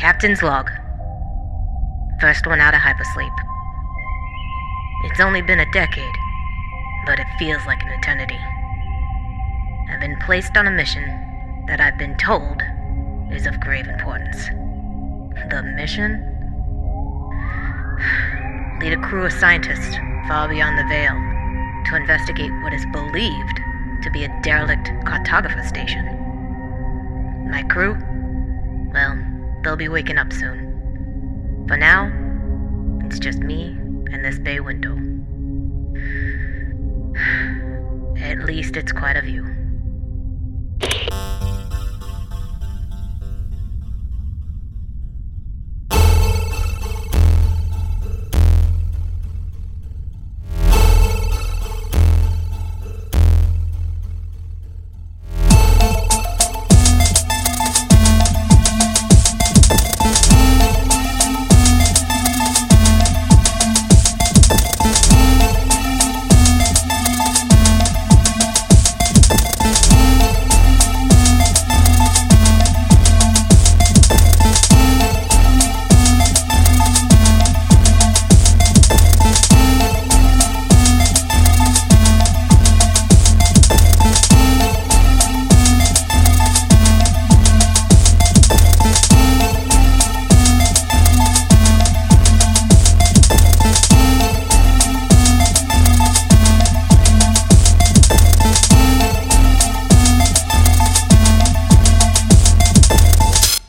Captain's log. First one out of hypersleep. It's only been a decade, but it feels like an eternity. I've been placed on a mission that I've been told is of grave importance. The mission? Lead a crew of scientists far beyond the Veil to investigate what is believed to be a derelict cartographer station. My crew? They'll be waking up soon. For now, it's just me and this bay window. At least it's quite a view.